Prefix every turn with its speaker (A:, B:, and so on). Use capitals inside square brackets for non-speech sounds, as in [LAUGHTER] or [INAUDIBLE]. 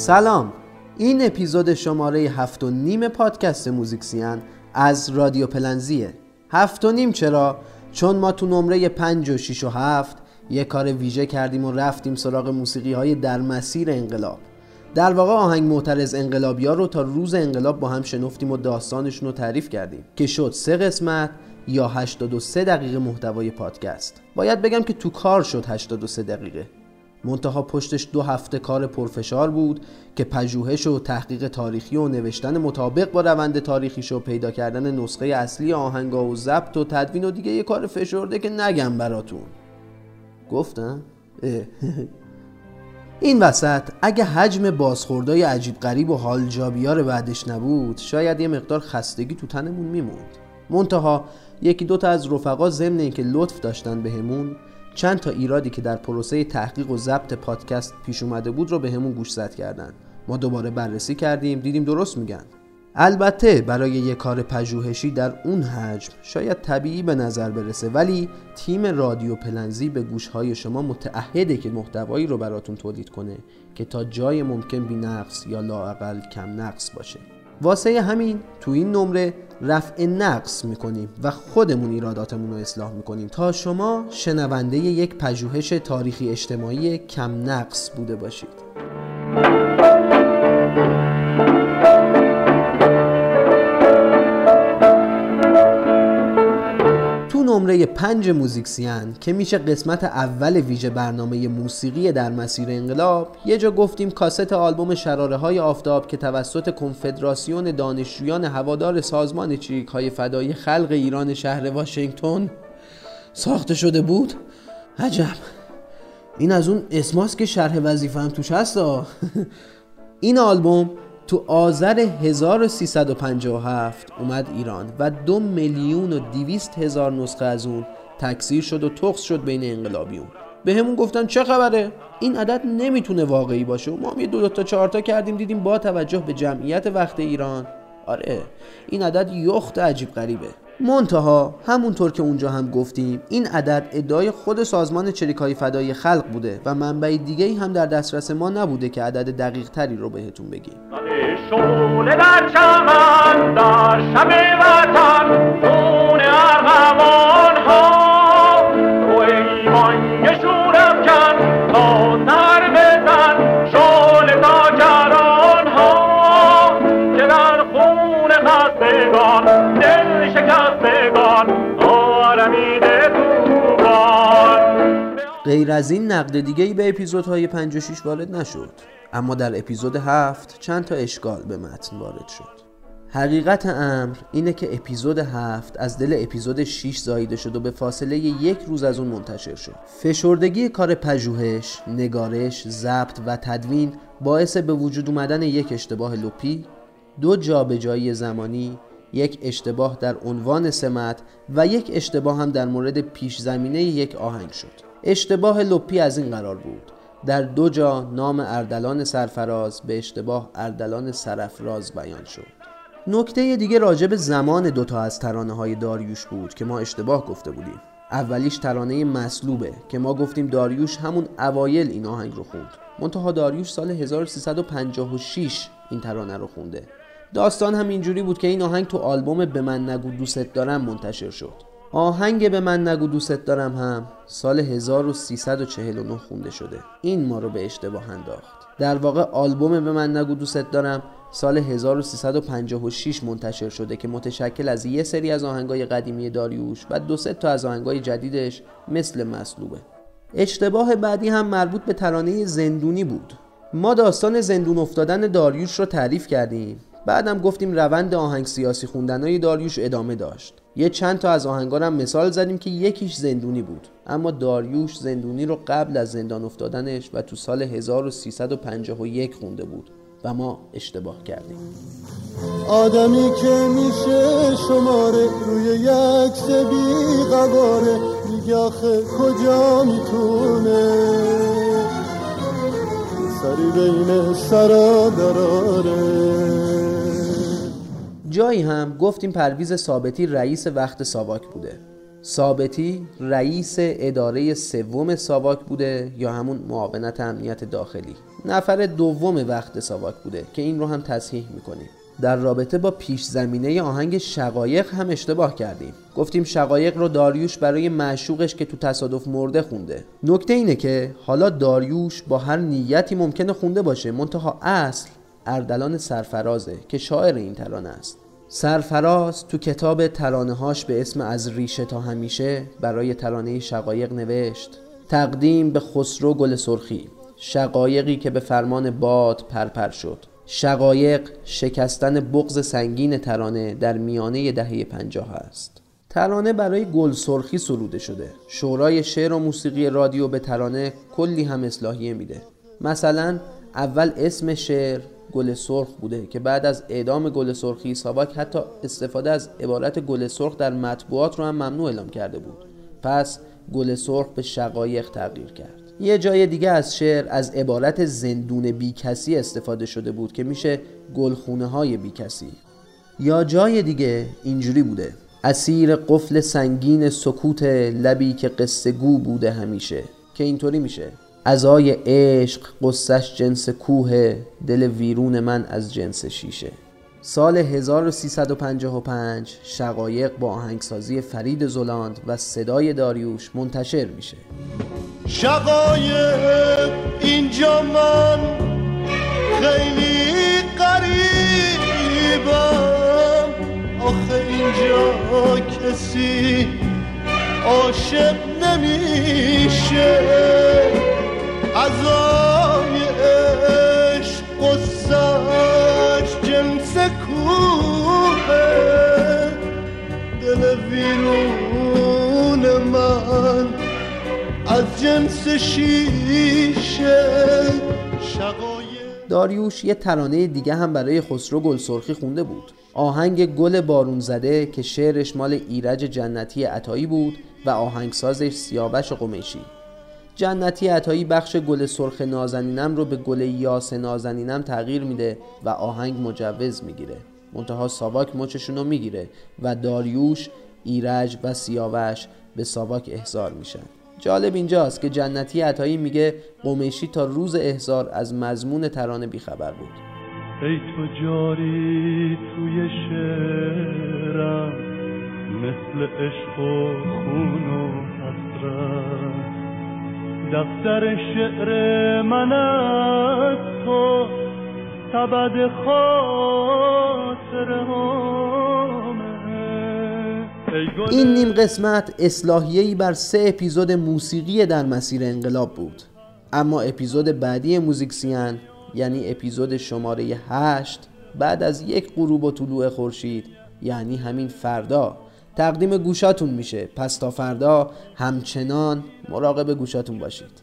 A: سلام. این اپیزود شماره هفت و نیم پادکست موزیکسیان از رادیو پلنزیه. هفت و نیم چرا؟ چون ما تو نمره پنج و شیش و هفت یه کار ویژه کردیم و رفتیم سراغ موسیقی های در مسیر انقلاب. در واقع آهنگ معترض انقلابی ها رو تا روز انقلاب با هم شنفتیم و داستانشون رو تعریف کردیم که شد سه قسمت یا 83 دقیقه محتوای پادکست. باید بگم که تو کار شد 83 دقیقه. منتها پشتش دو هفته کار پرفشار بود که پژوهش و تحقیق تاریخی و نوشتن مطابق با روند تاریخیش و پیدا کردن نسخه اصلی آهنگا و ضبط و تدوین و دیگه یه کار فشرده که نگم براتون. گفتم؟ [LAUGHS] این وسط اگه حجم بازخوردای عجیب غریب و حال جابیار بعدش نبود شاید یه مقدار خستگی تو تنمون میموند. منتها یکی دوتا از رفقا ضمن اینکه لطف داشتن بهمون چند تا ایرادی که در پروسه تحقیق و ضبط پادکست پیش اومده بود رو بهمون گوش زد کردن. ما دوباره بررسی کردیم دیدیم درست میگن. البته برای یه کار پژوهشی در اون حجم شاید طبیعی به نظر برسه ولی تیم رادیو پلنزی به گوشهای شما متعهده که محتوایی رو براتون تولید کنه که تا جای ممکن بی نقص یا لااقل کم نقص باشه. واسه همین تو این نمره رفع نقص می‌کنیم و خودمون ایراداتمون رو اصلاح می‌کنیم. تا شما شنونده یک پژوهش تاریخی اجتماعی کم نقص بوده باشید. نمره پنج موزیکسیان که میشه قسمت اول ویژه برنامه موسیقی در مسیر انقلاب یه جا گفتیم کاست آلبوم شراره های آفتاب که توسط کنفدراسیون دانشجویان هوادار سازمان چریک های فدایی خلق ایران شهر واشنگتن ساخته شده بود؟ عجب. این از اون اسماست که شرح وظیفه هم توش هست [LAUGHS] این آلبوم تو آذر 1357 اومد ایران و دو میلیون و دیویست هزار نسخه از اون تکثیر شد و تخص شد بین انقلابیون. به همون گفتن چه خبره؟ این عدد نمی‌تونه واقعی باشه ما هم یه دو, دو تا چهارتا کردیم دیدیم با توجه به جمعیت وقت ایران. آره این عدد یخت عجیب غریبه. منتها همونطور که اونجا هم گفتیم این عدد ادعای خود سازمان چریکای فدای خلق بوده و منبع دیگه هم در دسترس ما نبوده که عدد دقیق تری رو بهتون بگیم. از این نقد دیگه ای به اپیزودهای 5 و 6 وارد نشد. اما در اپیزود 7 چند تا اشکال به متن وارد شد. حقیقت امر اینه که اپیزود 7 از دل اپیزود 6 زایده شد و به فاصله یک روز از اون منتشر شد. فشردگی کار پژوهش، نگارش، ضبط و تدوین باعث به وجود اومدن یک اشتباه لپی دو جابجایی زمانی یک اشتباه در عنوان سمت و یک اشتباه هم در مورد پیش زمینه یک آهنگ شد. اشتباه لپی از این قرار بود. در دو جا نام اردلان سرفراز به اشتباه اردلان سرفراز بیان شد. نکته دیگه راجع به زمان دوتا از ترانه های داریوش بود که ما اشتباه گفته بودیم. اولیش ترانه مسلوبه که ما گفتیم داریوش همون اوایل این آهنگ رو خوند. منتها داریوش سال 1356 این ترانه رو خونده. داستان هم اینجوری بود که این آهنگ تو آلبوم به من نگو دوست دارم منتشر شد. آهنگ به من نگو دوست دارم هم. سال 1349 خونده شده. این ما رو به اشتباه انداخت. در واقع آلبوم به من نگو دوست دارم سال 1356 منتشر شده که متشکل از یه سری از آهنگای قدیمی داریوش و دو تا از آهنگای جدیدش مثل مسلوبه اشتباه بعدی هم مربوط به ترانه زندونی بود. ما داستان زندون افتادن داریوش رو تعریف کردیم. بعدم گفتیم روند آهنگ سیاسی خوندنهای داریوش ادامه داشت. یه چند تا از آهنگارم مثال زدیم که یکیش زندونی بود. اما داریوش زندونی رو قبل از زندان افتادنش و تو سال 1351 خونده بود و ما اشتباه کردیم.
B: آدمی که میشه شماره روی یک سبی قواره میگه کجا می‌تونه؟ سری بین سرا دراره.
A: جایی هم گفتیم پرویز ثابتی رئیس وقت ساواک بوده. ثابتی رئیس اداره سوم ساواک بوده یا همون معاونت امنیت داخلی. نفر دوم وقت ساواک بوده که این رو هم تصحیح می‌کنیم. در رابطه با پیش زمینه آهنگ شقایق هم اشتباه کردیم. گفتیم شقایق رو داریوش برای معشوقش که تو تصادف مرده خونده. نکته اینه که حالا داریوش با هر نیتی ممکنه خونده باشه منتها اصل اردلان سرفرازه که شاعر این ترانه است. سرفراز تو کتاب ترانه هاش به اسم از ریشه تا همیشه برای ترانه شقایق نوشت. تقدیم به خسرو گل سرخی شقایقی که به فرمان باد پرپر شد. شقایق شکستن بغز سنگین ترانه در میانه دهه پنجاه است. ترانه برای گل سرخی سروده شده. شورای شعر و موسیقی رادیو به ترانه کلی هم اصلاحیه میده. مثلا اول اسم شعر گل سرخ بوده که بعد از اعدام گل سرخی ساواک حتی استفاده از عبارت گل سرخ در مطبوعات رو هم ممنوع اعلام کرده بود. پس گل سرخ به شقایق تغییر کرد. یه جای دیگه از شعر از عبارت زندون بی کسی استفاده شده بود که میشه گلخونه های بی کسی یا جای دیگه اینجوری بوده. اسیر قفل سنگین سکوت لبی که قصه گو بوده همیشه. که اینطوری میشه. ازای عشق قصش جنس کوه دل ویرون من از جنس شیشه. سال 1355 شقایق با آهنگسازی فرید زلاند و صدای داریوش منتشر میشه.
B: شقایق اینجا من خیلی قریبم آخه اینجا کسی عاشق نمیشه. ازای عشق قصهش جنس کوه دل ویرون من از جنس شیشه
A: داریوش یه ترانه دیگه هم برای خسرو گل سرخی خونده بود. آهنگ گل بارون زده که شعرش مال ایرج جنتی عطایی بود و آهنگسازش سیاوش قمیشی. جنتی عطایی بخش گل سرخ نازنینم رو به گل یاس نازنینم تغییر میده و آهنگ مجوز می‌گیره. منتها ساواک مچشون رو می‌گیره و داریوش ایرج و سیاوش به ساواک احضار میشن. جالب اینجاست که جنتی عطایی میگه قمیشی تا روز احضار از مضمون ترانه بیخبر بود.
B: ای تو جاری توی شعرم مثل عشق و خون و حسرت. دفتر شعر من از تو سبد خاطر
A: این نیم قسمت اصلاحیهی بر سه اپیزود موسیقی در مسیر انقلاب بود. اما اپیزود بعدی موزیکسیان یعنی اپیزود شماره هشت بعد از یک غروب و طلوع خورشید یعنی همین فردا تقدیم گوشاتون میشه. پس تا فردا همچنان مراقب گوشاتون باشید.